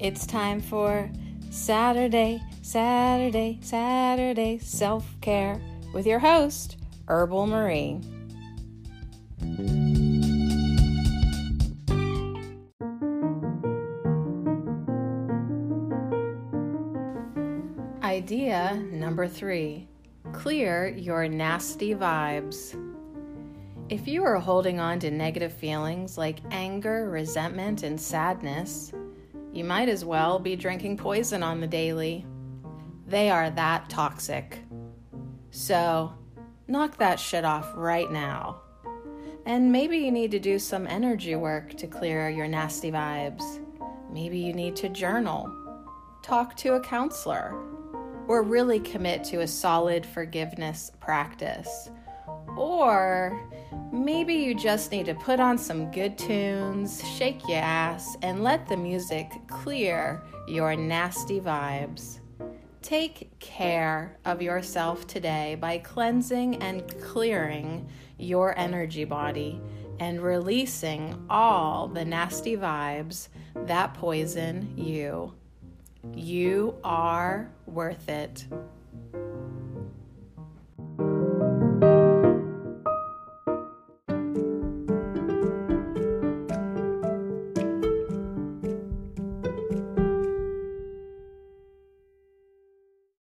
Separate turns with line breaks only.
It's time for Saturday, Saturday, Saturday self care with your host, Herbal Marie. Idea number three clear your nasty vibes. If you are holding on to negative feelings like anger, resentment, and sadness, you might as well be drinking poison on the daily. They are that toxic. So, knock that shit off right now. And maybe you need to do some energy work to clear your nasty vibes. Maybe you need to journal, talk to a counselor, or really commit to a solid forgiveness practice. Or maybe you just need to put on some good tunes, shake your ass, and let the music clear your nasty vibes. Take care of yourself today by cleansing and clearing your energy body and releasing all the nasty vibes that poison you. You are worth it.